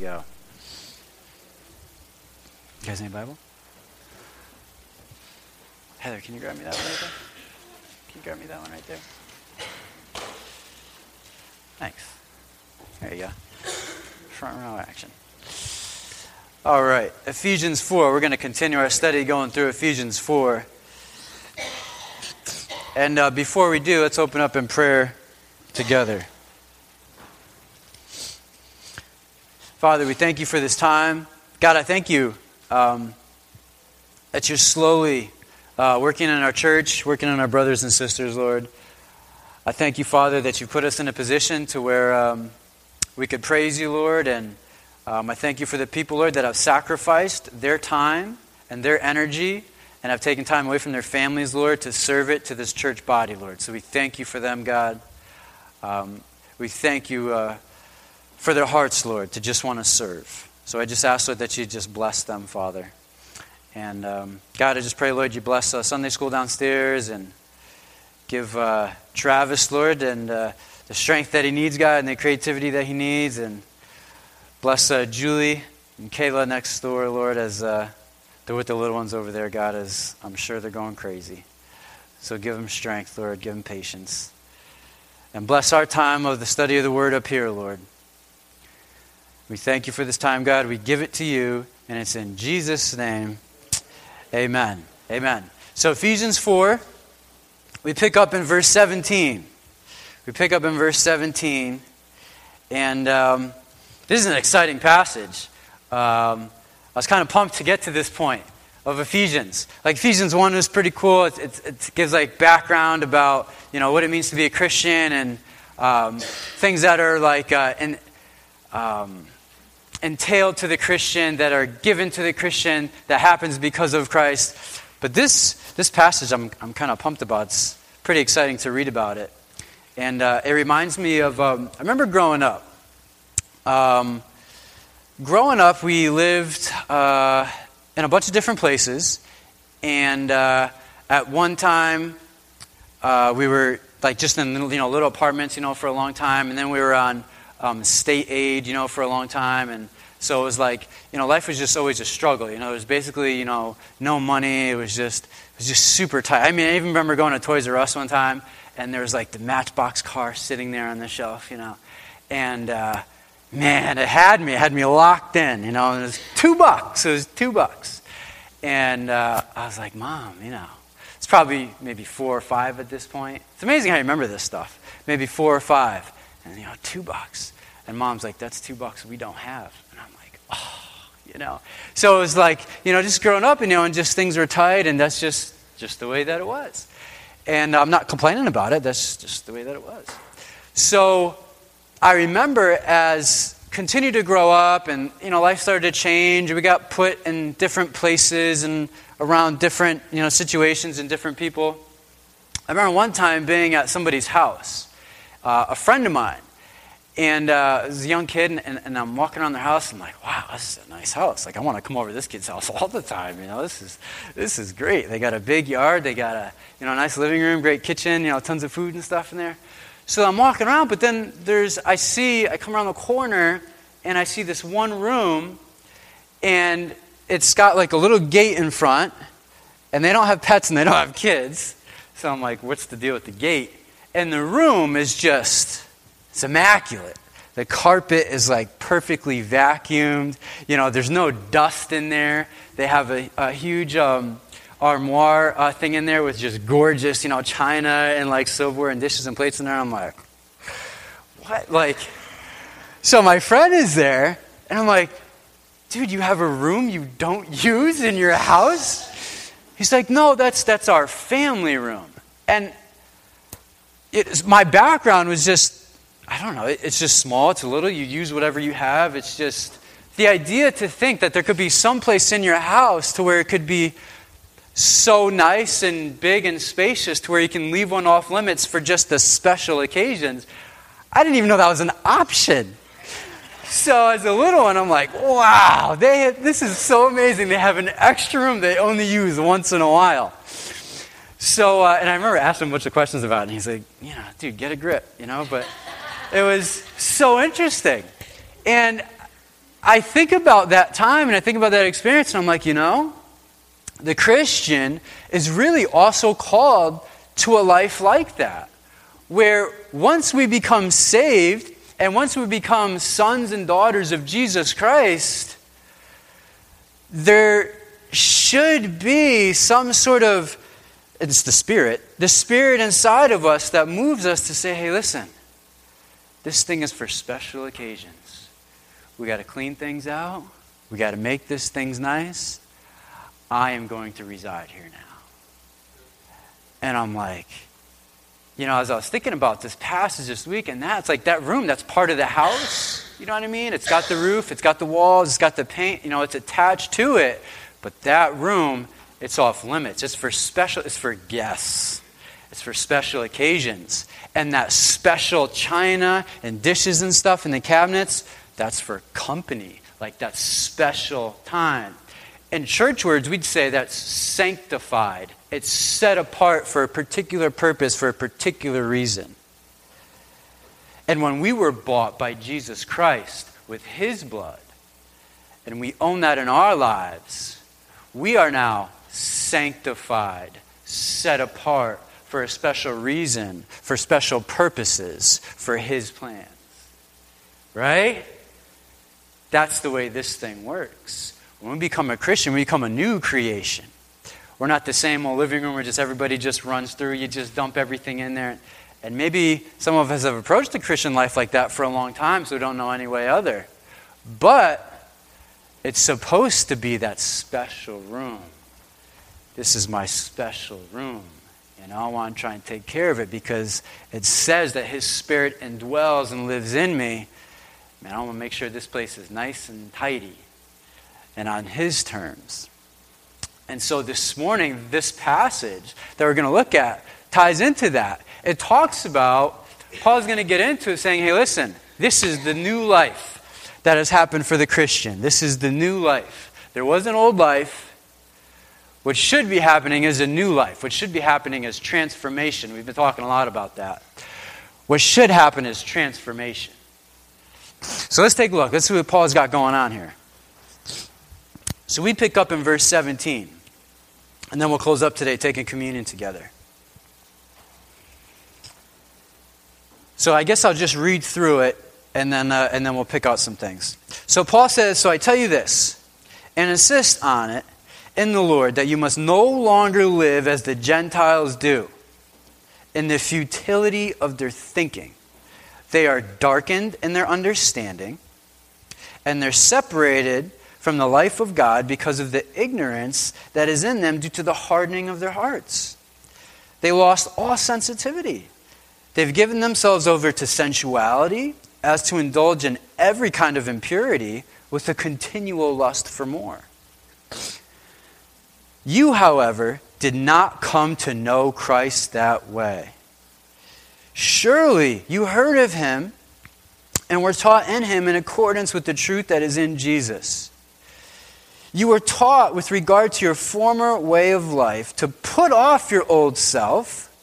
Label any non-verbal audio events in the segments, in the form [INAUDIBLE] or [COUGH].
go. You guys need a Bible? Heather, can you grab me that one right there? Can you grab me that one right there? Thanks. There you go. Front row action. All right, Ephesians 4. We're going to continue our study going through Ephesians 4. And uh, before we do, let's open up in prayer together. Father, we thank you for this time. God, I thank you um, that you're slowly uh, working in our church, working on our brothers and sisters, Lord. I thank you, Father, that you put us in a position to where um, we could praise you, Lord. And um, I thank you for the people, Lord, that have sacrificed their time and their energy and have taken time away from their families, Lord, to serve it to this church body, Lord. So we thank you for them, God. Um, we thank you. Uh, for their hearts, Lord, to just want to serve. So I just ask, Lord, that you just bless them, Father. And um, God, I just pray, Lord, you bless uh, Sunday school downstairs and give uh, Travis, Lord, and uh, the strength that he needs, God, and the creativity that he needs. And bless uh, Julie and Kayla next door, Lord, as uh, they're with the little ones over there, God, as I'm sure they're going crazy. So give them strength, Lord. Give them patience. And bless our time of the study of the Word up here, Lord. We thank you for this time, God. We give it to you, and it's in Jesus' name. Amen. Amen. So, Ephesians 4, we pick up in verse 17. We pick up in verse 17, and um, this is an exciting passage. Um, I was kind of pumped to get to this point of Ephesians. Like Ephesians 1 is pretty cool. It, it, it gives like background about, you know, what it means to be a Christian and um, things that are like uh, in, um, entailed to the Christian, that are given to the Christian, that happens because of Christ. But this, this passage I'm, I'm kind of pumped about. It's pretty exciting to read about it. And uh, it reminds me of, um, I remember growing up. Um, growing up, we lived uh, in a bunch of different places. And uh, at one time, uh, we were like just in you know, little apartments, you know, for a long time. And then we were on um, state aid, you know, for a long time. And so it was like, you know, life was just always a struggle. You know, it was basically, you know, no money. It was just, it was just super tight. I mean, I even remember going to Toys R Us one time, and there was like the Matchbox car sitting there on the shelf, you know. And uh, man, it had me. It had me locked in, you know. And it was two bucks. It was two bucks. And uh, I was like, Mom, you know, it's probably maybe four or five at this point. It's amazing how you remember this stuff. Maybe four or five and you know, two bucks. And mom's like, that's two bucks we don't have. And I'm like, oh, you know. So it was like, you know, just growing up, you know, and just things were tight, and that's just just the way that it was. And uh, I'm not complaining about it. That's just the way that it was. So I remember as continued to grow up and you know life started to change we got put in different places and around different you know situations and different people i remember one time being at somebody's house uh, a friend of mine. And uh, I was a young kid, and, and, and, I'm walking around their house. And I'm like, wow, this is a nice house. Like, I want to come over to this kid's house [LAUGHS] all the time. You know, this is this is great. They got a big yard. They got a you know nice living room, great kitchen. You know, tons of food and stuff in there. So I'm walking around, but then there's I see I come around the corner, and I see this one room, and it's got like a little gate in front, and they don't have pets and they don't have kids. So I'm like, what's the deal with the gate? And the room is just, it's immaculate. The carpet is like perfectly vacuumed. You know, there's no dust in there. They have a, a huge um, armoire uh, thing in there with just gorgeous, you know, china and like silverware and dishes and plates in there. I'm like, what? Like, so my friend is there, and I'm like, dude, you have a room you don't [LAUGHS] use in your house? He's like, no, that's, that's our family room. And it, my background was just, I don't know, it, it's just small, it's a little, you use whatever you have. It's just the idea to think that there could be some place in your house to where it could be so nice and big and spacious to where you can leave one off limits for just the special occasions. I didn't even know that was an option. So as a little one, I'm like, wow, they, this is so amazing. They have an extra room they only use once in a while. So, uh, and I remember asking him a bunch of questions about it, and he's like, you know, dude, get a grip, you know? But it was so interesting. And I think about that time and I think about that experience, and I'm like, you know, the Christian is really also called to a life like that, where once we become saved and once we become sons and daughters of Jesus Christ, there should be some sort of, it's the Spirit, the Spirit inside of us that moves us to say, hey, listen, this thing is for special occasions. We got to clean things out, we got to make this things nice. I am going to reside here now. And I'm like, you know, as I was thinking about this passage this week and that's like that room, that's part of the house. You know what I mean? It's got the roof, it's got the walls, it's got the paint, you know, it's attached to it. But that room, it's off limits. It's for special, it's for guests. It's for special occasions. And that special china and dishes and stuff in the cabinets, that's for company. Like that special time. In church words, we'd say that's sanctified. It's set apart for a particular purpose, for a particular reason. And when we were bought by Jesus Christ with his blood, and we own that in our lives, we are now sanctified, set apart for a special reason, for special purposes, for his plans. Right? That's the way this thing works. When we become a Christian, we become a new creation. We're not the same old living room where just everybody just runs through, you just dump everything in there. And maybe some of us have approached the Christian life like that for a long time, so we don't know any way other. But it's supposed to be that special room. This is my special room. And I want to try and take care of it because it says that His Spirit indwells and lives in me. Man, I want to make sure this place is nice and tidy and on His terms. And so this morning, this passage that we're going to look at ties into that. It talks about, Paul's going to get into it saying, hey, listen, this is the new life that has happened for the Christian. This is the new life. There was an old life. What should be happening is a new life. What should be happening is transformation. We've been talking a lot about that. What should happen is transformation. So let's take a look. Let's see what Paul's got going on here. So we pick up in verse 17. And then we'll close up today taking communion together. So I guess I'll just read through it and then, uh, and then we'll pick out some things. So Paul says, So I tell you this, and insist on it in the Lord, that you must no longer live as the Gentiles do, in the futility of their thinking. They are darkened in their understanding, and they're separated from the life of God because of the ignorance that is in them due to the hardening of their hearts. They lost all sensitivity. They've given themselves over to sensuality as to indulge in every kind of impurity with a continual lust for more. You, however, did not come to know Christ that way. Surely you heard of him and were taught in him in accordance with the truth that is in Jesus. You were taught with regard to your former way of life to put off your old self,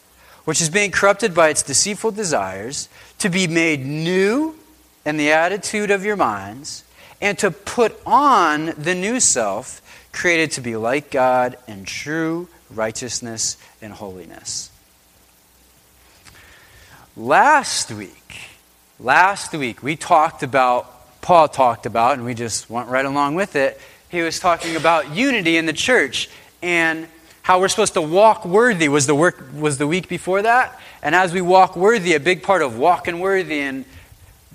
which is being corrupted by its deceitful desires, to be made new in the attitude of your minds, and to put on the new self, created to be like God in true righteousness and holiness. Last week, last week, we talked about, Paul talked about, and we just went right along with it. He was talking about unity in the church and how we're supposed to walk worthy. Was the work was the week before that? And as we walk worthy a big part of walking worthy and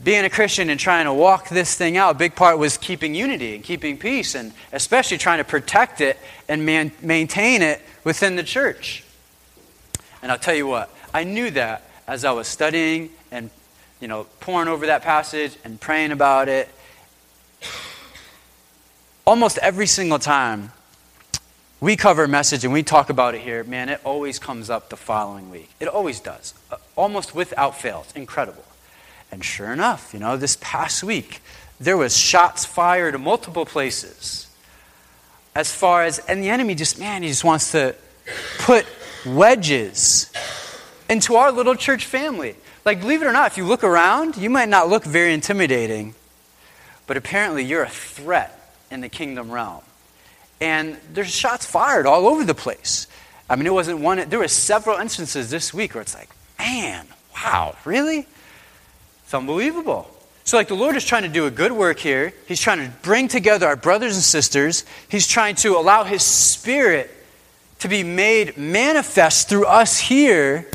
being a christian and trying to walk this thing out a big part was keeping unity and keeping peace and especially trying to protect it and man, maintain it within the church and i'll tell you what i knew that as i was studying and you know pouring over that passage and praying about it almost every single time we cover a message and we talk about it here, man, it always comes up the following week. It always does, uh, almost without fail. It's incredible. And sure enough, you know, this past week, there was shots fired in multiple places. As far as, and the enemy just, man, he just wants to put wedges into our little church family. Like, believe it or not, if you look around, you might not look very intimidating. but apparently you're a threat in the kingdom realm. And there's shots fired all over the place. I mean, it wasn't one, there were several instances this week where it's like, man, wow, really? It's unbelievable. So, like, the Lord is trying to do a good work here. He's trying to bring together our brothers and sisters. He's trying to allow His Spirit to be made manifest through us here.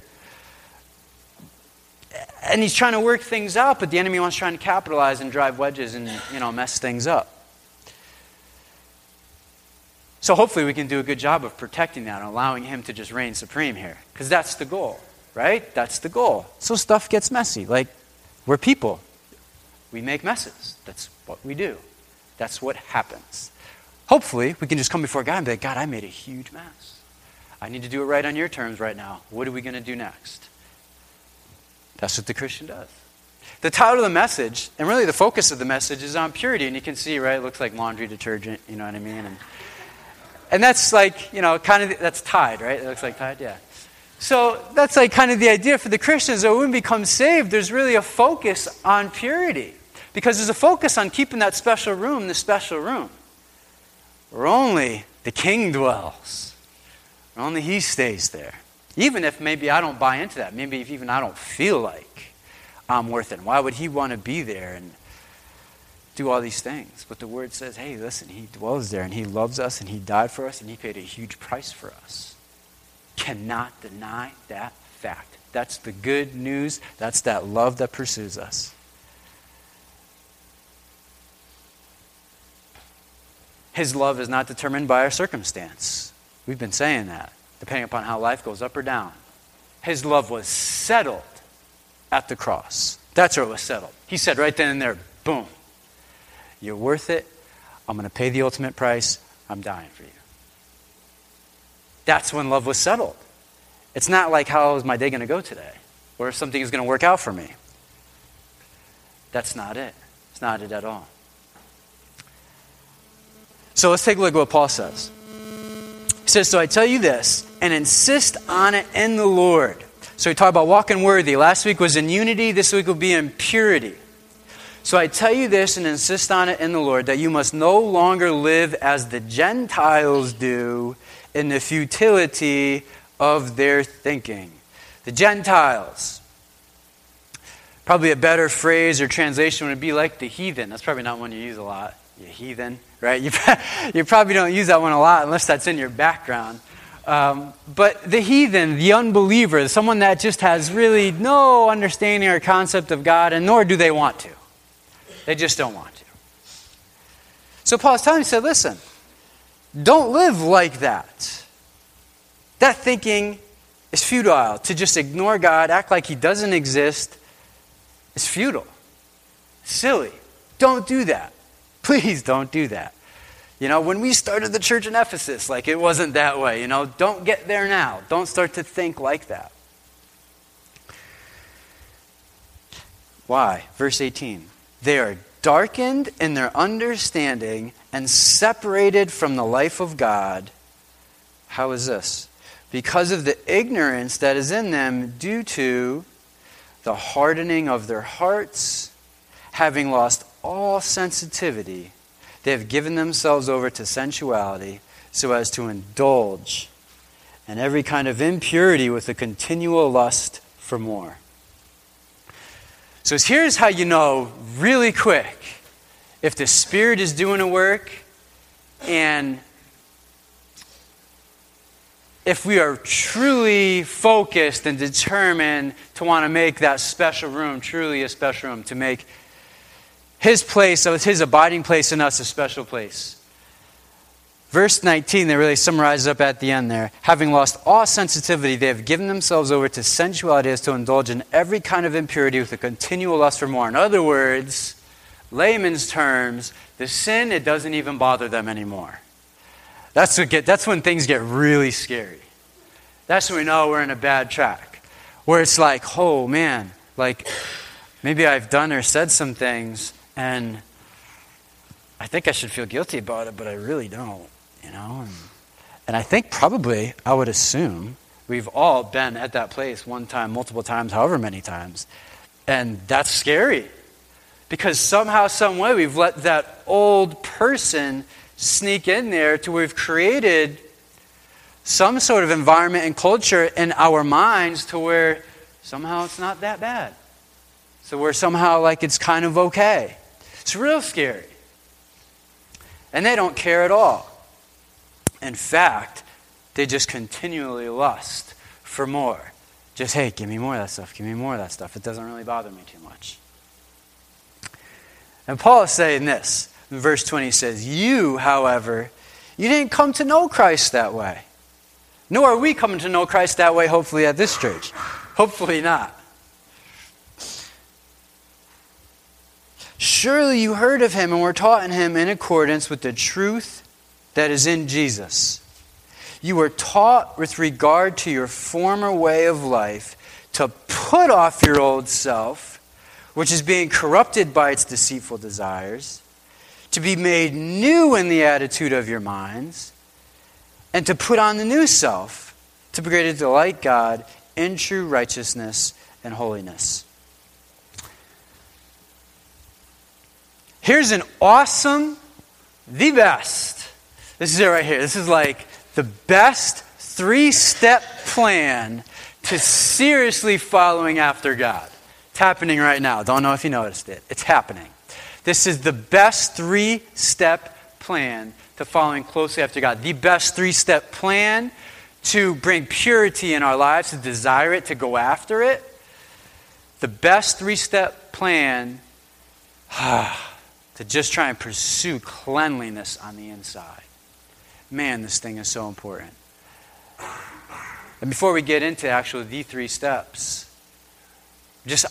And He's trying to work things out, but the enemy wants trying to capitalize and drive wedges and, you know, mess things up. So, hopefully, we can do a good job of protecting that and allowing Him to just reign supreme here. Because that's the goal, right? That's the goal. So, stuff gets messy. Like, we're people. We make messes. That's what we do. That's what happens. Hopefully, we can just come before God and be like, God, I made a huge mess. I need to do it right on your terms right now. What are we going to do next? That's what the Christian does. The title of the message, and really the focus of the message, is on purity. And you can see, right, it looks like laundry detergent, you know what I mean? And, and that's like, you know, kind of, that's Tide, right? It looks like Tide, yeah. So that's like kind of the idea for the Christians that when we become saved, there's really a focus on purity. Because there's a focus on keeping that special room the special room. Where only the king dwells. Where only he stays there. Even if maybe I don't buy into that. Maybe if even I don't feel like I'm worth it. Why would he want to be there and do all these things? But the word says, hey, listen, he dwells there and he loves us and he died for us and he paid a huge price for us. Cannot deny that fact. That's the good news. That's that love that pursues us. His love is not determined by our circumstance. We've been saying that, depending upon how life goes up or down. His love was settled at the cross. That's where it was settled. He said right then and there, boom, you're worth it. I'm going to pay the ultimate price. I'm dying for you. That's when love was settled. It's not like, how is my day going to go today? Or if something is going to work out for me. That's not it. It's not it at all. So let's take a look at what Paul says. He says, So I tell you this, and insist on it in the Lord. So we talked about walking worthy. Last week was in unity, this week will be in purity. So I tell you this and insist on it in the Lord that you must no longer live as the Gentiles do in the futility of their thinking. The Gentiles. Probably a better phrase or translation would be like the heathen. That's probably not one you use a lot you heathen, right? You, [LAUGHS] you probably don't use that one a lot unless that's in your background. Um, but the heathen, the unbeliever, someone that just has really no understanding or concept of God, and nor do they want to. They just don't want to. So Paul's telling me, he said, listen, don't live like that. That thinking is futile. To just ignore God, act like He doesn't exist, is futile. Silly. Don't do that. [LAUGHS] Please don't do that. You know, when we started the church in Ephesus, like it wasn't that way. You know, don't get there now. Don't start to think like that. Why? Verse 18. They are darkened in their understanding and separated from the life of God. How is this? Because of the ignorance that is in them due to the hardening of their hearts, having lost all sensitivity, they have given themselves over to sensuality so as to indulge in every kind of impurity with a continual lust for more. So here's how you know really quick if the Spirit is doing a work and if we are truly focused and determined to want to make that special room truly a special room, to make his place, his abiding place in us, a special place. Verse 19, that really summarizes up at the end there. Having lost all sensitivity, they have given themselves over to sensuality as to indulge in every kind of impurity with a continual lust for more. In other words, layman's terms, the sin, it doesn't even bother them anymore. That's, what get, that's when things get really scary. That's when we know we're in a bad track. Where it's like, oh man, like maybe I've done or said some things and I think I should feel guilty about it, but I really don't, you know? And, and I think probably, I would assume, we've all been at that place one time, multiple times, however many times. And that's scary. Because somehow, some way, we've let that old person sneak in there to where we've created some sort of environment and culture in our minds to where somehow it's not that bad. So we're somehow like it's kind of okay. It's real scary. And they don't care at all. In fact, they just continually lust for more. Just, hey, give me more of that stuff, give me more of that stuff. It doesn't really bother me too much. And Paul is saying this. In verse 20 says, You, however, you didn't come to know Christ that way. Nor are we coming to know Christ that way, hopefully, at this church. Hopefully not. Surely you heard of him and were taught in him in accordance with the truth that is in Jesus. You were taught with regard to your former way of life to put off your old self, which is being corrupted by its deceitful desires, to be made new in the attitude of your minds, and to put on the new self, to be created to delight God in true righteousness and holiness. Here's an awesome, the best. This is it right here. This is like the best three step plan to seriously following after God. It's happening right now. Don't know if you noticed it. It's happening. This is the best three step plan to following closely after God. The best three step plan to bring purity in our lives, to desire it, to go after it. The best three step plan. [SIGHS] To just try and pursue cleanliness on the inside. Man, this thing is so important. And before we get into actually the three steps, just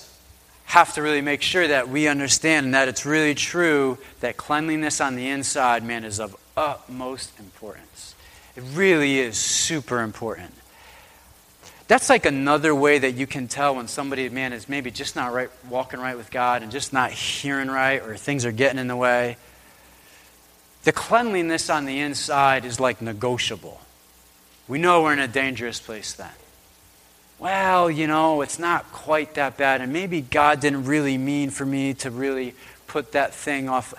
have to really make sure that we understand and that it's really true that cleanliness on the inside, man, is of utmost importance. It really is super important. That's like another way that you can tell when somebody, man, is maybe just not right, walking right with God and just not hearing right or things are getting in the way. The cleanliness on the inside is like negotiable. We know we're in a dangerous place then. Well, you know, it's not quite that bad, and maybe God didn't really mean for me to really put that thing off.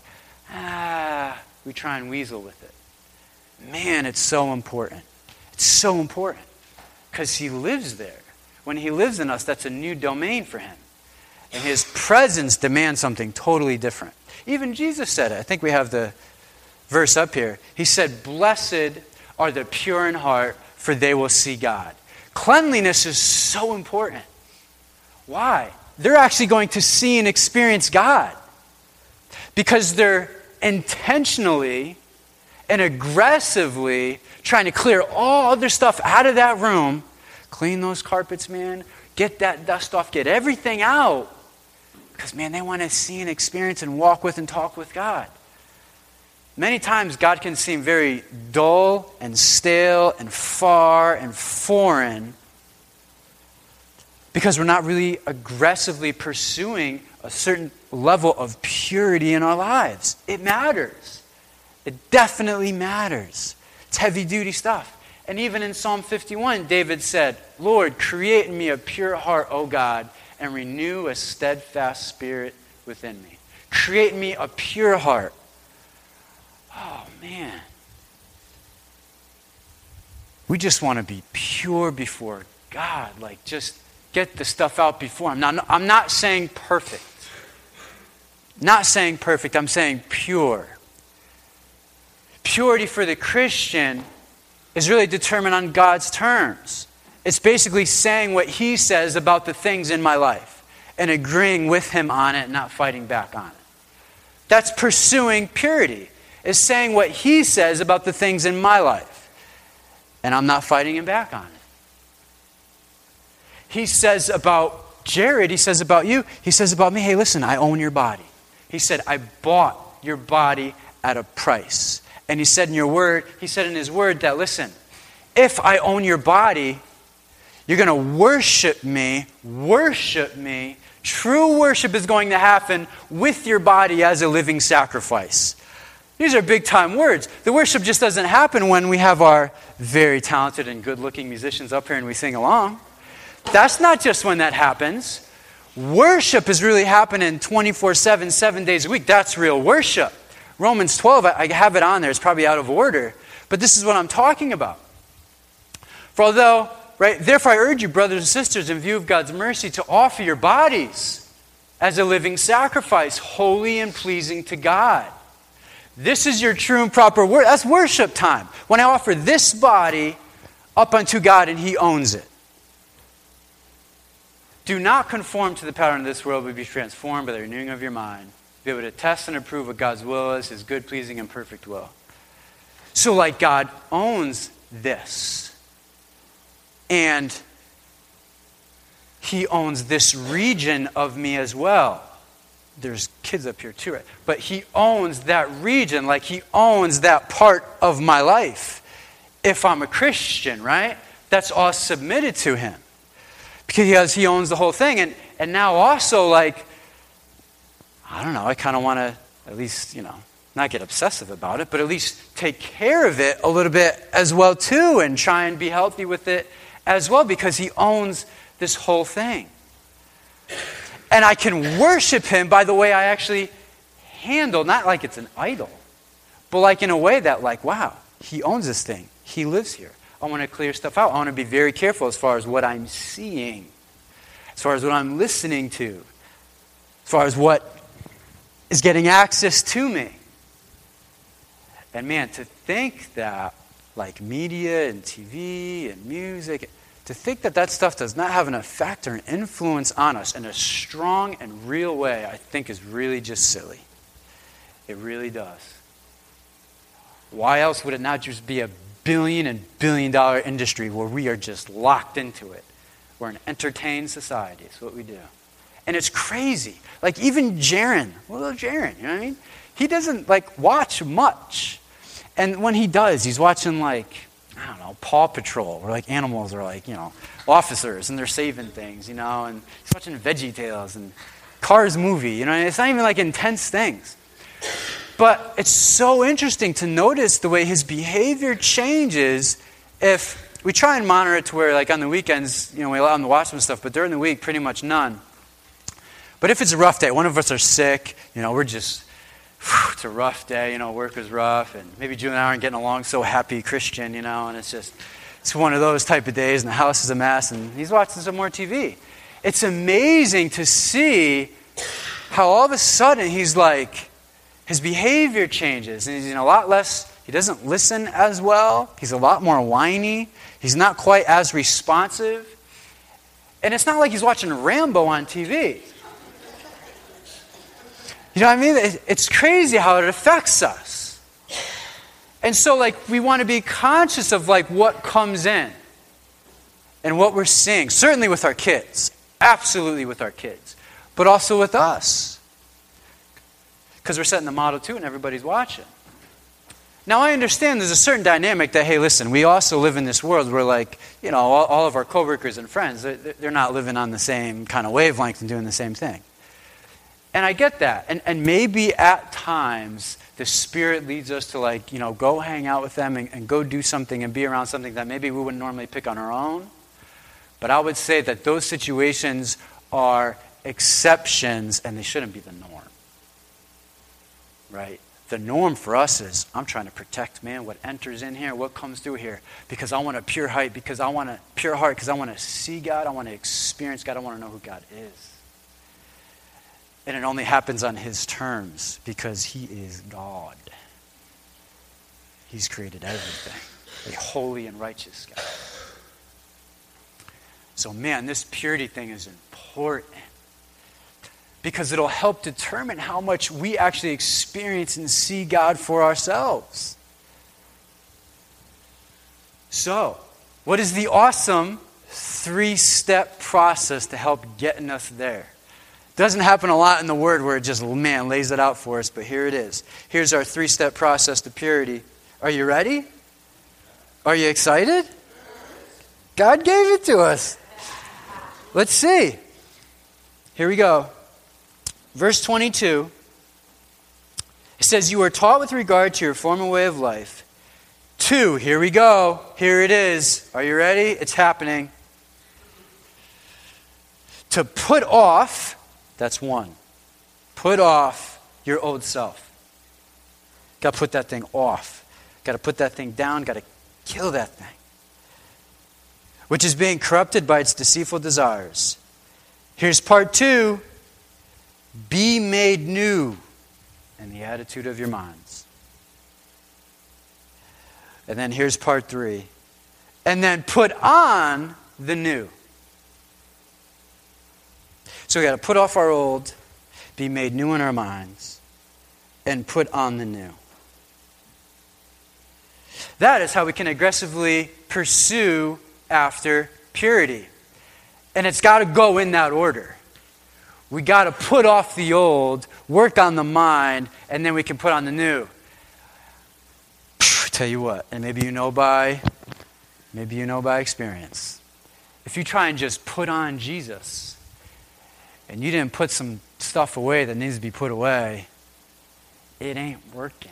Ah, we try and weasel with it. Man, it's so important. It's so important because He lives there. When He lives in us, that's a new domain for Him. And His presence demands something totally different. Even Jesus said it. I think we have the verse up here. He said, Blessed are the pure in heart, for they will see God. Cleanliness is so important. Why? They're actually going to see and experience God because they're intentionally and aggressively trying to clear all other stuff out of that room, clean those carpets, man, get that dust off, get everything out. Because, man, they want to see and experience and walk with and talk with God. Many times, God can seem very dull and stale and far and foreign because we're not really aggressively pursuing a certain level of purity in our lives. It matters. It definitely matters. It's heavy duty stuff. And even in Psalm 51, David said, Lord, create in me a pure heart, O God, and renew a steadfast spirit within me. Create in me a pure heart. Oh, man. We just want to be pure before God. Like, just get the stuff out before Him. Now, I'm not saying perfect. Not saying perfect, I'm saying pure. Purity for the Christian is really determined on God's terms. It's basically saying what He says about the things in my life and agreeing with Him on it, not fighting back on it. That's pursuing purity, is saying what He says about the things in my life, and I'm not fighting Him back on it. He says about Jared, He says about you, He says about me, hey, listen, I own your body. He said, I bought your body at a price. And he said in your word, he said in his word that, listen, if I own your body, you're going to worship me, worship me. True worship is going to happen with your body as a living sacrifice. These are big time words. The worship just doesn't happen when we have our very talented and good looking musicians up here and we sing along. That's not just when that happens. Worship is really happening 24 7, seven days a week. That's real worship. Romans 12, I have it on there. It's probably out of order. But this is what I'm talking about. For although, right, therefore I urge you, brothers and sisters, in view of God's mercy, to offer your bodies as a living sacrifice, holy and pleasing to God. This is your true and proper worship. That's worship time. When I offer this body up unto God and He owns it. Do not conform to the pattern of this world, but be transformed by the renewing of your mind. Be able to test and approve what God's will is, his good, pleasing, and perfect will. So, like, God owns this. And he owns this region of me as well. There's kids up here too, right? But he owns that region, like he owns that part of my life. If I'm a Christian, right? That's all submitted to him because he owns the whole thing. And, and now also, like, I don't know, I kind of want to at least, you know, not get obsessive about it, but at least take care of it a little bit as well, too, and try and be healthy with it as well because he owns this whole thing. And I can worship him by the way I actually handle, not like it's an idol, but like in a way that, like, wow, he owns this thing, he lives here. I want to clear stuff out. I want to be very careful as far as what I'm seeing, as far as what I'm listening to, as far as what is getting access to me. And man, to think that, like media and TV and music, to think that that stuff does not have an effect or an influence on us in a strong and real way, I think is really just silly. It really does. Why else would it not just be a billion and billion dollar industry where we are just locked into it. We're an entertained society. It's what we do. And it's crazy. Like even Jaron, little Jaron, you know what I mean? He doesn't like watch much. And when he does, he's watching like, I don't know, Paw Patrol, where like animals are like, you know, officers and they're saving things, you know, and he's watching Veggie Tales and Cars movie, you know, it's not even like intense things. But it's so interesting to notice the way his behavior changes if we try and monitor it to where, like on the weekends, you know, we allow him to watch some stuff, but during the week, pretty much none. But if it's a rough day, one of us are sick, you know, we're just, whew, it's a rough day, you know, work is rough, and maybe June and I aren't getting along so happy Christian, you know, and it's just, it's one of those type of days, and the house is a mess, and he's watching some more TV. It's amazing to see how all of a sudden he's like, his behavior changes. And he's in a lot less, he doesn't listen as well. He's a lot more whiny. He's not quite as responsive. And it's not like he's watching Rambo on TV. You know what I mean? It's crazy how it affects us. And so, like, we want to be conscious of, like, what comes in and what we're seeing. Certainly with our kids. Absolutely with our kids. But also with us because we're setting the model too and everybody's watching. Now, I understand there's a certain dynamic that, hey, listen, we also live in this world where, like, you know, all, all of our coworkers and friends, they're, they're not living on the same kind of wavelength and doing the same thing. And I get that. And, and maybe at times the Spirit leads us to, like, you know, go hang out with them and, and go do something and be around something that maybe we wouldn't normally pick on our own. But I would say that those situations are exceptions and they shouldn't be the norm right? The norm for us is I'm trying to protect, man, what enters in here, what comes through here, because I want a pure heart, because I want a pure heart, because I want to see God, I want to experience God, I want to know who God is. And it only happens on His terms because He is God. He's created everything, a holy and righteous God. So, man, this purity thing is important because it'll help determine how much we actually experience and see God for ourselves. So, what is the awesome three step process to help getting us there? Doesn't happen a lot in the Word where it just, man, lays it out for us, but here it is. Here's our three step process to purity. Are you ready? Are you excited? God gave it to us. Let's see. Here we go. Verse 22, it says, You are taught with regard to your former way of life. Two, here we go. Here it is. Are you ready? It's happening. to put off, that's one. Put off your old self. Got to put that thing off. Got to put that thing down. Got to kill that thing. Which is being corrupted by its deceitful desires. Here's part two be made new in the attitude of your minds. And then here's part three. And then put on the new. So we got to put off our old, be made new in our minds, and put on the new. That is how we can aggressively pursue after purity. And it's got to go in that order. We got to put off the old, work on the mind, and then we can put on the new. tell you what, and maybe you know by maybe you know by experience. If you try and just put on Jesus and you didn't put some stuff away that needs to be put away, it ain't working.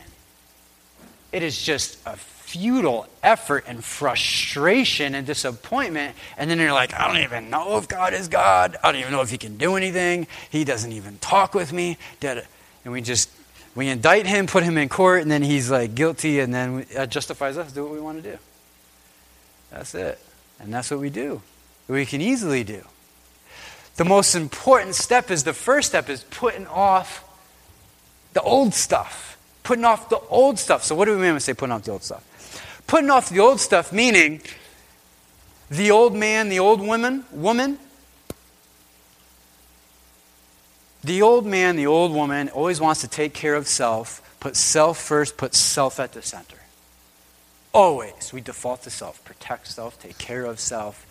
It is just a futile effort and frustration and disappointment. And then you're like, I don't even know if God is God. I don't even know if He can do anything. He doesn't even talk with me. And we just, we indict Him, put Him in court, and then He's like guilty, and then that justifies us do what we want to do. That's it. And that's what we do. We can easily do. The most important step is the first step is putting off the old stuff. Putting off the old stuff. So, what do we mean when we say putting off the old stuff? Putting off the old stuff, meaning the old man, the old woman, woman. The old man, the old woman always wants to take care of self, put self first, put self at the center. Always. We default to self, protect self, take care of self,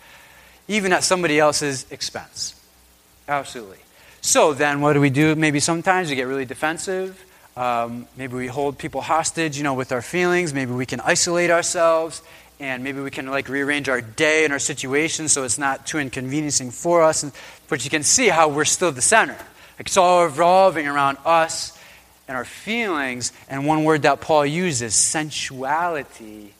even at somebody else's expense. Absolutely. So then, what do we do? Maybe sometimes we get really defensive. Um, maybe we hold people hostage, you know, with our feelings. Maybe we can isolate ourselves, and maybe we can like rearrange our day and our situation so it's not too inconveniencing for us. But you can see how we're still the center. Like it's all revolving around us and our feelings. And one word that Paul uses, sensuality.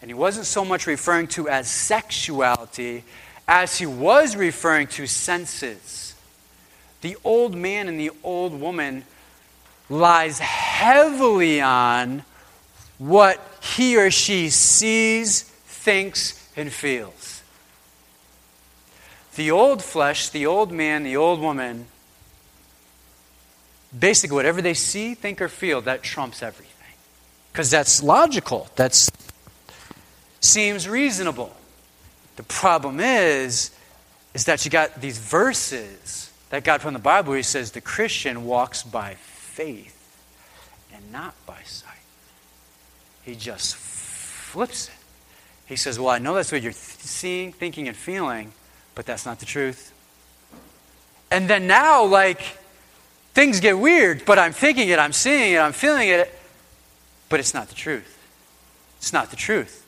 And he wasn't so much referring to as sexuality as he was referring to senses. The old man and the old woman lies heavily on what he or she sees, thinks, and feels. The old flesh, the old man, the old woman, basically whatever they see, think, or feel, that trumps everything. Because that's logical. That seems reasonable. The problem is, is that you got these verses that God from the Bible he says the Christian walks by faith and not by sight. He just flips it. He says, Well, I know that's what you're th- seeing, thinking, and feeling, but that's not the truth. And then now, like, things get weird, but I'm thinking it, I'm seeing it, I'm feeling it, but it's not the truth. It's not the truth.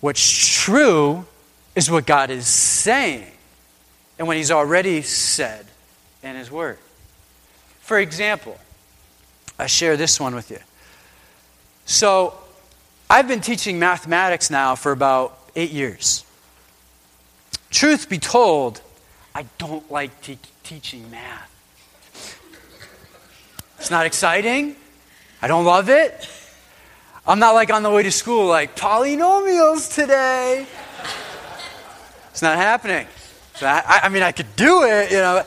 What's true is what God is saying and what He's already said in His Word. For example, I share this one with you. So, I've been teaching mathematics now for about eight years. Truth be told, I don't like te- teaching math. It's not exciting. I don't love it. I'm not like on the way to school, like polynomials today. It's not happening. So I, I mean, I could do it, you know.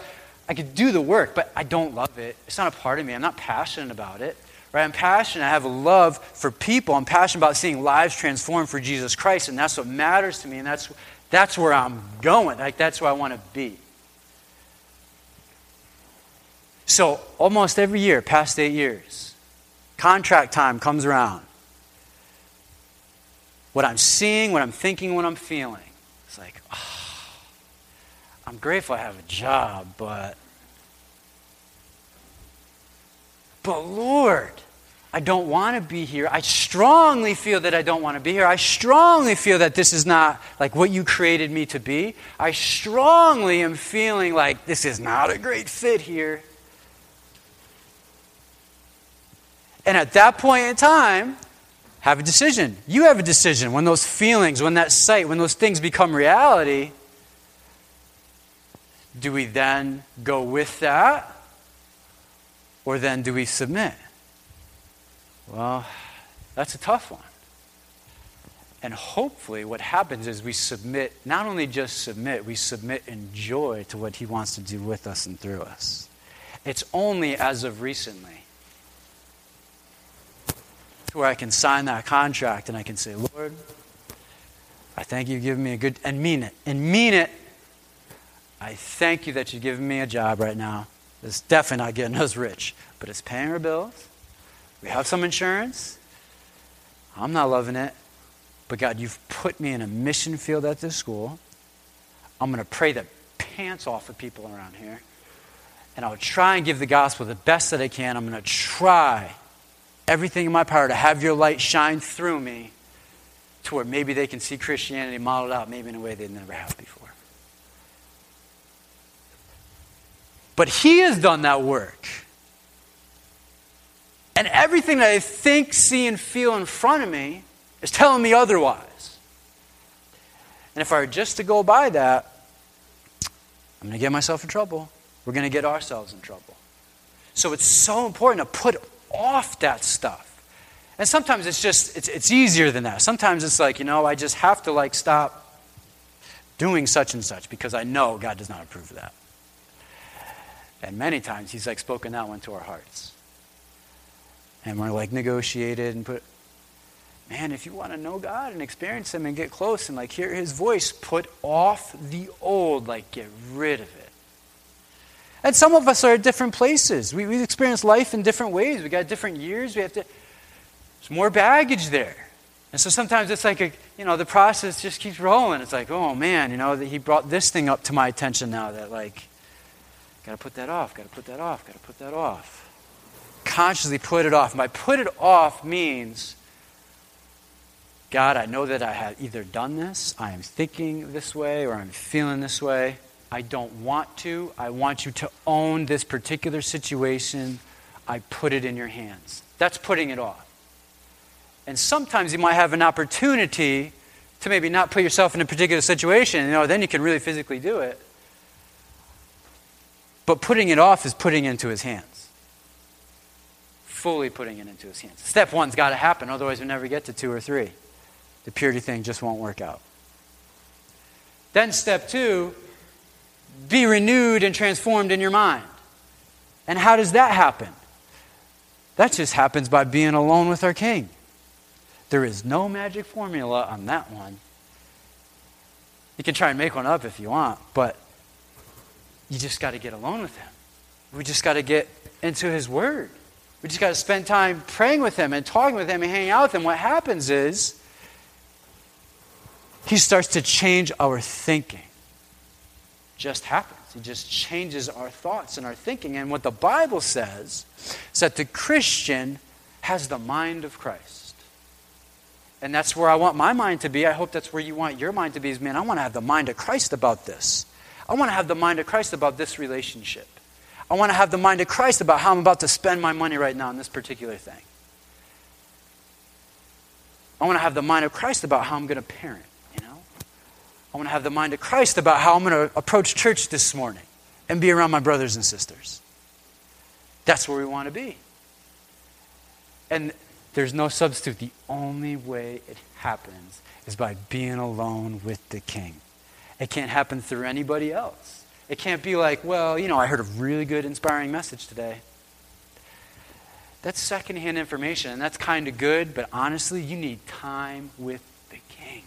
I could do the work, but I don't love it. It's not a part of me. I'm not passionate about it. Right? I'm passionate. I have a love for people. I'm passionate about seeing lives transformed for Jesus Christ, and that's what matters to me, and that's, that's where I'm going. Like, that's where I want to be. So, almost every year, past eight years, contract time comes around. What I'm seeing, what I'm thinking, what I'm feeling. It's like, oh, I'm grateful I have a job, but. But Lord, I don't want to be here. I strongly feel that I don't want to be here. I strongly feel that this is not like what you created me to be. I strongly am feeling like this is not a great fit here. And at that point in time, have a decision. You have a decision when those feelings, when that sight, when those things become reality. Do we then go with that? Or then do we submit? Well, that's a tough one. And hopefully, what happens is we submit, not only just submit, we submit in joy to what He wants to do with us and through us. It's only as of recently where I can sign that contract and I can say, Lord, I thank you for giving me a good, and mean it, and mean it. I thank you that you've given me a job right now. It's definitely not getting [LAUGHS] us rich, but it's paying our bills. We have some insurance. I'm not loving it. But God, you've put me in a mission field at this school. I'm going to pray the pants off of people around here. And I'll try and give the gospel the best that I can. I'm going to try everything in my power to have your light shine through me to where maybe they can see Christianity modeled out, maybe in a way they never have before. But He has done that work. And everything that I think, see, and feel in front of me is telling me otherwise. And if I were just to go by that, I'm going to get myself in trouble. We're going to get ourselves in trouble. So it's so important to put off that stuff. And sometimes it's just, it's, it's easier than that. Sometimes it's like, you know, I just have to like stop doing such and such because I know God does not approve of that. And many times he's like spoken that one to our hearts. And we're like negotiated and put, man, if you want to know God and experience Him and get close and like hear His voice, put off the old, like get rid of it. And some of us are at different places. We, we experience life in different ways. We got different years. We have to. There's more baggage there. And so sometimes it's like, a, you know, the process just keeps rolling. It's like, oh man, you know, that he brought this thing up to my attention now that, like, got to put that off, got to put that off, got to put that off. Consciously put it off. And by put it off means God, I know that I have either done this, I am thinking this way, or I'm feeling this way. I don't want to. I want you to own this particular situation. I put it in your hands. That's putting it off. And sometimes you might have an opportunity to maybe not put yourself in a particular situation. You know, then you can really physically do it. But putting it off is putting it into his hands. Fully putting it into his hands. Step one's got to happen, otherwise, we never get to two or three the purity thing just won't work out. Then, step two, be renewed and transformed in your mind. And how does that happen? That just happens by being alone with our King. There is no magic formula on that one. You can try and make one up if you want, but you just got to get alone with Him. We just got to get into His Word. We just got to spend time praying with Him and talking with Him and hanging out with Him. What happens is he starts to change our thinking. Just happens. He just changes our thoughts and our thinking. And what the Bible says is that the Christian has the mind of Christ. And that's where I want my mind to be. I hope that's where you want your mind to be. Is man, I want to have the mind of Christ about this. I want to have the mind of Christ about this relationship. I want to have the mind of Christ about how I'm about to spend my money right now on this particular thing. I want to have the mind of Christ about how I'm going to parent. You know? I want to have the mind of Christ about how I'm going to approach church this morning and be around my brothers and sisters. That's where we want to be. And there's no substitute. The only way it happens is by being alone with the King. It can't happen through anybody else. It can't be like, well, you know, I heard a really good, inspiring message today. That's secondhand information, and that's kind of good, but honestly, you need time with the King.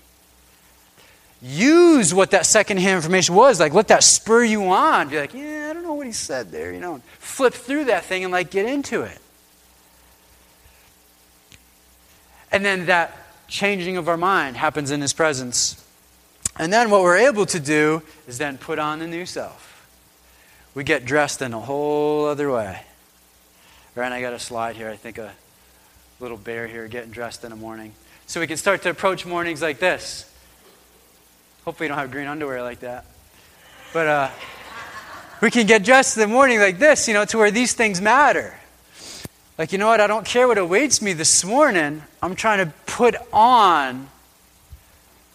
use what that secondhand information was. Like, let that spur you on. Be like, yeah, I don't know what he said there. You know, flip through that thing and like get into it. And then that changing of our mind happens in his presence. And then what we're able to do is then put on the new self. We get dressed in a whole other way. Right, I got a slide here. I think a little bear here getting dressed in the morning. So we can start to approach mornings like this. Hopefully, you don't have green underwear like that. But uh, we can get dressed in the morning like this, you know, to where these things matter. Like, you know what? I don't care what awaits me this morning. I'm trying to put on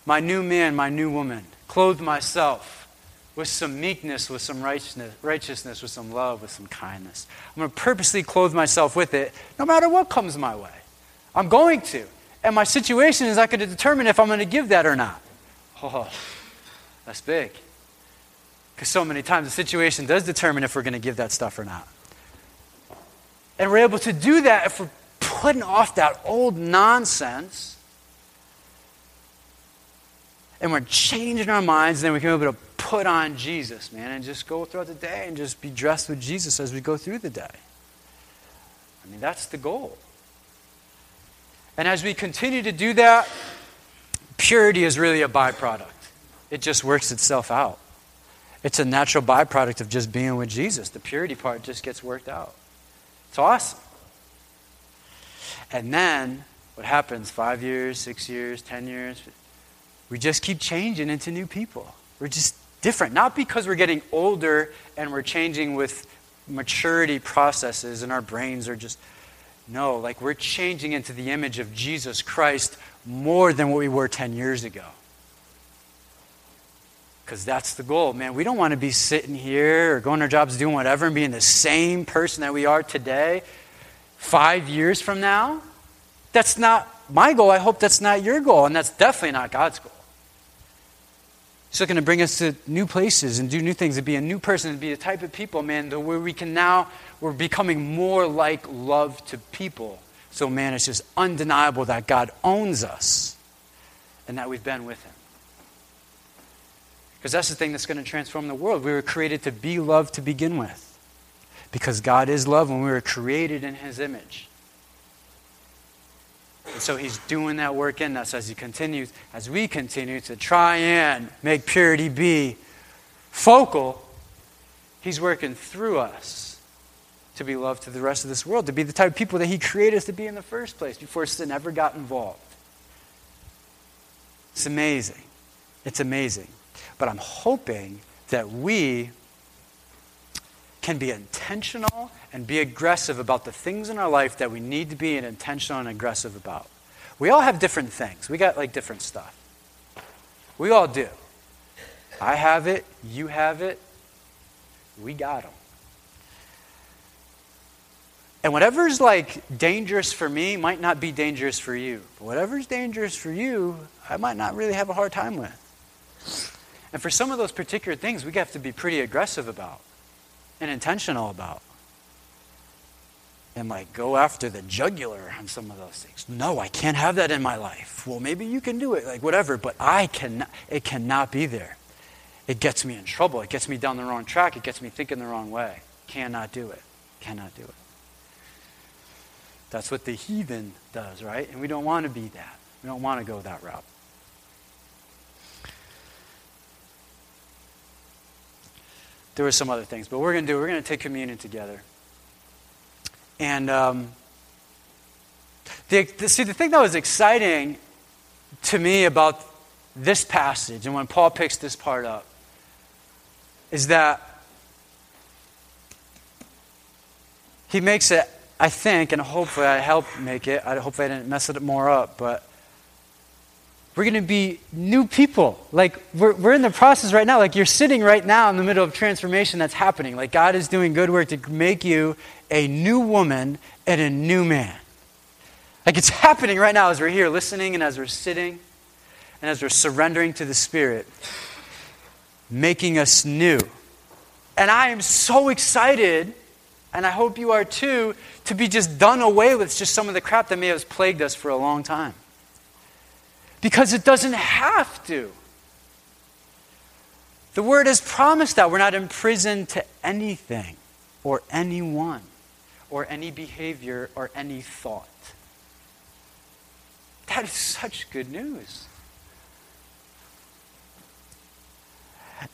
my new man, my new woman, clothe myself with some meekness, with some righteousness, righteousness, with some love, with some kindness. I'm going to purposely clothe myself with it no matter what comes my way. I'm going to. And my situation is not going to determine if I'm going to give that or not. Oh, that's big. Because so many times the situation does determine if we're going to give that stuff or not. And we're able to do that if we're putting off that old nonsense and we're changing our minds, and then we can be able to put on Jesus, man, and just go throughout the day and just be dressed with Jesus as we go through the day. I mean, that's the goal. And as we continue to do that, purity is really a byproduct. It just works itself out. It's a natural byproduct of just being with Jesus. The purity part just gets worked out. It's awesome. And then what happens five years, six years, ten years? We just keep changing into new people. We're just different. Not because we're getting older and we're changing with maturity processes and our brains are just. No, like we're changing into the image of Jesus Christ more than what we were 10 years ago. Because that's the goal, man. We don't want to be sitting here or going to our jobs doing whatever and being the same person that we are today five years from now. That's not my goal. I hope that's not your goal, and that's definitely not God's goal. He's looking to bring us to new places and do new things, to be a new person, to be the type of people, man, where we can now, we're becoming more like love to people. So, man, it's just undeniable that God owns us and that we've been with Him. Because that's the thing that's going to transform the world. We were created to be loved to begin with. Because God is love and we were created in His image. And so he's doing that work in us as he continues, as we continue to try and make purity be focal. He's working through us to be loved to the rest of this world, to be the type of people that he created us to be in the first place before sin ever got involved. It's amazing. It's amazing. But I'm hoping that we can be intentional and be aggressive about the things in our life that we need to be intentional and aggressive about. We all have different things. We got like different stuff. We all do. I have it, you have it, we got them. And whatever's like dangerous for me might not be dangerous for you. But whatever's dangerous for you, I might not really have a hard time with. And for some of those particular things, we have to be pretty aggressive about and intentional about. And like go after the jugular on some of those things. No, I can't have that in my life. Well, maybe you can do it, like whatever, but I cannot, it cannot be there. It gets me in trouble. It gets me down the wrong track. It gets me thinking the wrong way. Cannot do it. Cannot do it. That's what the heathen does, right? And we don't want to be that. We don't want to go that route. there were some other things. But we're going to do, we're going to take communion together. And um, the, the, see, the thing that was exciting to me about this passage and when Paul picks this part up is that he makes it, I think, and hopefully I helped make it. I hopefully I didn't mess it more up, but we're going to be new people. Like, we're, we're in the process right now. Like, you're sitting right now in the middle of transformation that's happening. Like, God is doing good work to make you a new woman and a new man. Like, it's happening right now as we're here listening and as we're sitting and as we're surrendering to the Spirit, making us new. And I am so excited, and I hope you are too, to be just done away with just some of the crap that may have plagued us for a long time. Because it doesn't have to. The word has promised that we're not imprisoned to anything or anyone or any behavior or any thought. That is such good news.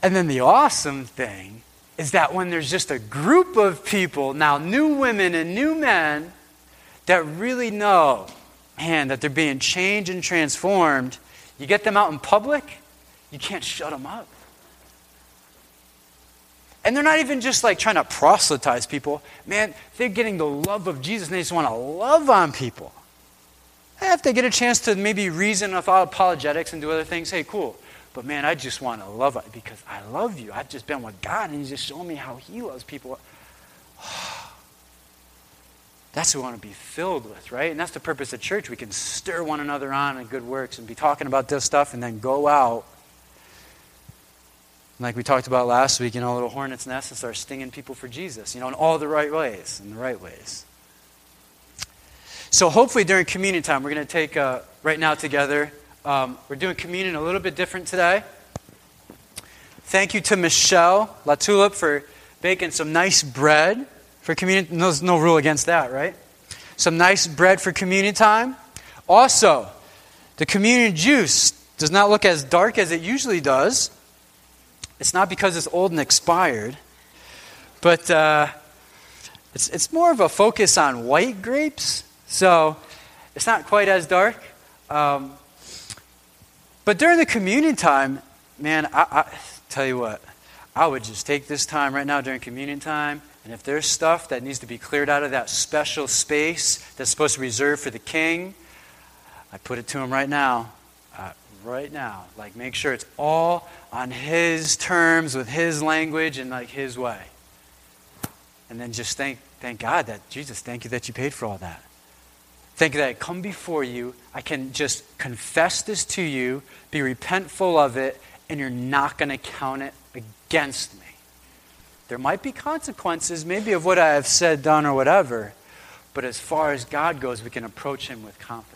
And then the awesome thing is that when there's just a group of people, now new women and new men, that really know man, that they're being changed and transformed, you get them out in public, you can't shut them up. And they're not even just like trying to proselytize people. Man, they're getting the love of Jesus and they just want to love on people. Eh, if they get a chance to maybe reason without apologetics and do other things, hey, cool. But man, I just want to love it because I love you. I've just been with God and He's just showing me how He loves people. [SIGHS] That's what we want to be filled with, right? And that's the purpose of church. We can stir one another on in good works and be talking about this stuff and then go out. Like we talked about last week, you know, little hornet's nest and start stinging people for Jesus, you know, in all the right ways, in the right ways. So hopefully during communion time, we're going to take, uh, right now together, um, we're doing communion a little bit different today. Thank you to Michelle Latulip for baking some nice bread for communion. There's no rule against that, right? Some nice bread for communion time. Also, the communion juice does not look as dark as it usually does. It's not because it's old and expired, but uh, it's, it's more of a focus on white grapes. So it's not quite as dark. Um, but during the communion time, man, I, I tell you what, I would just take this time right now during communion time and if there's stuff that needs to be cleared out of that special space that's supposed to be reserved for the king, I put it to him right now. Right now. Like, make sure it's all on his terms, with his language, and like his way. And then just thank, thank God that, Jesus, thank you that you paid for all that. Thank you that I come before you. I can just confess this to you, be repentful of it, and you're not going to count it against me. There might be consequences, maybe of what I have said, done, or whatever, but as far as God goes, we can approach Him with confidence.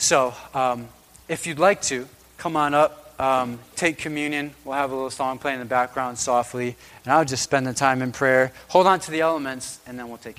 So, um, if you'd like to, come on up, um, take communion. We'll have a little song playing in the background softly, and I'll just spend the time in prayer. Hold on to the elements, and then we'll take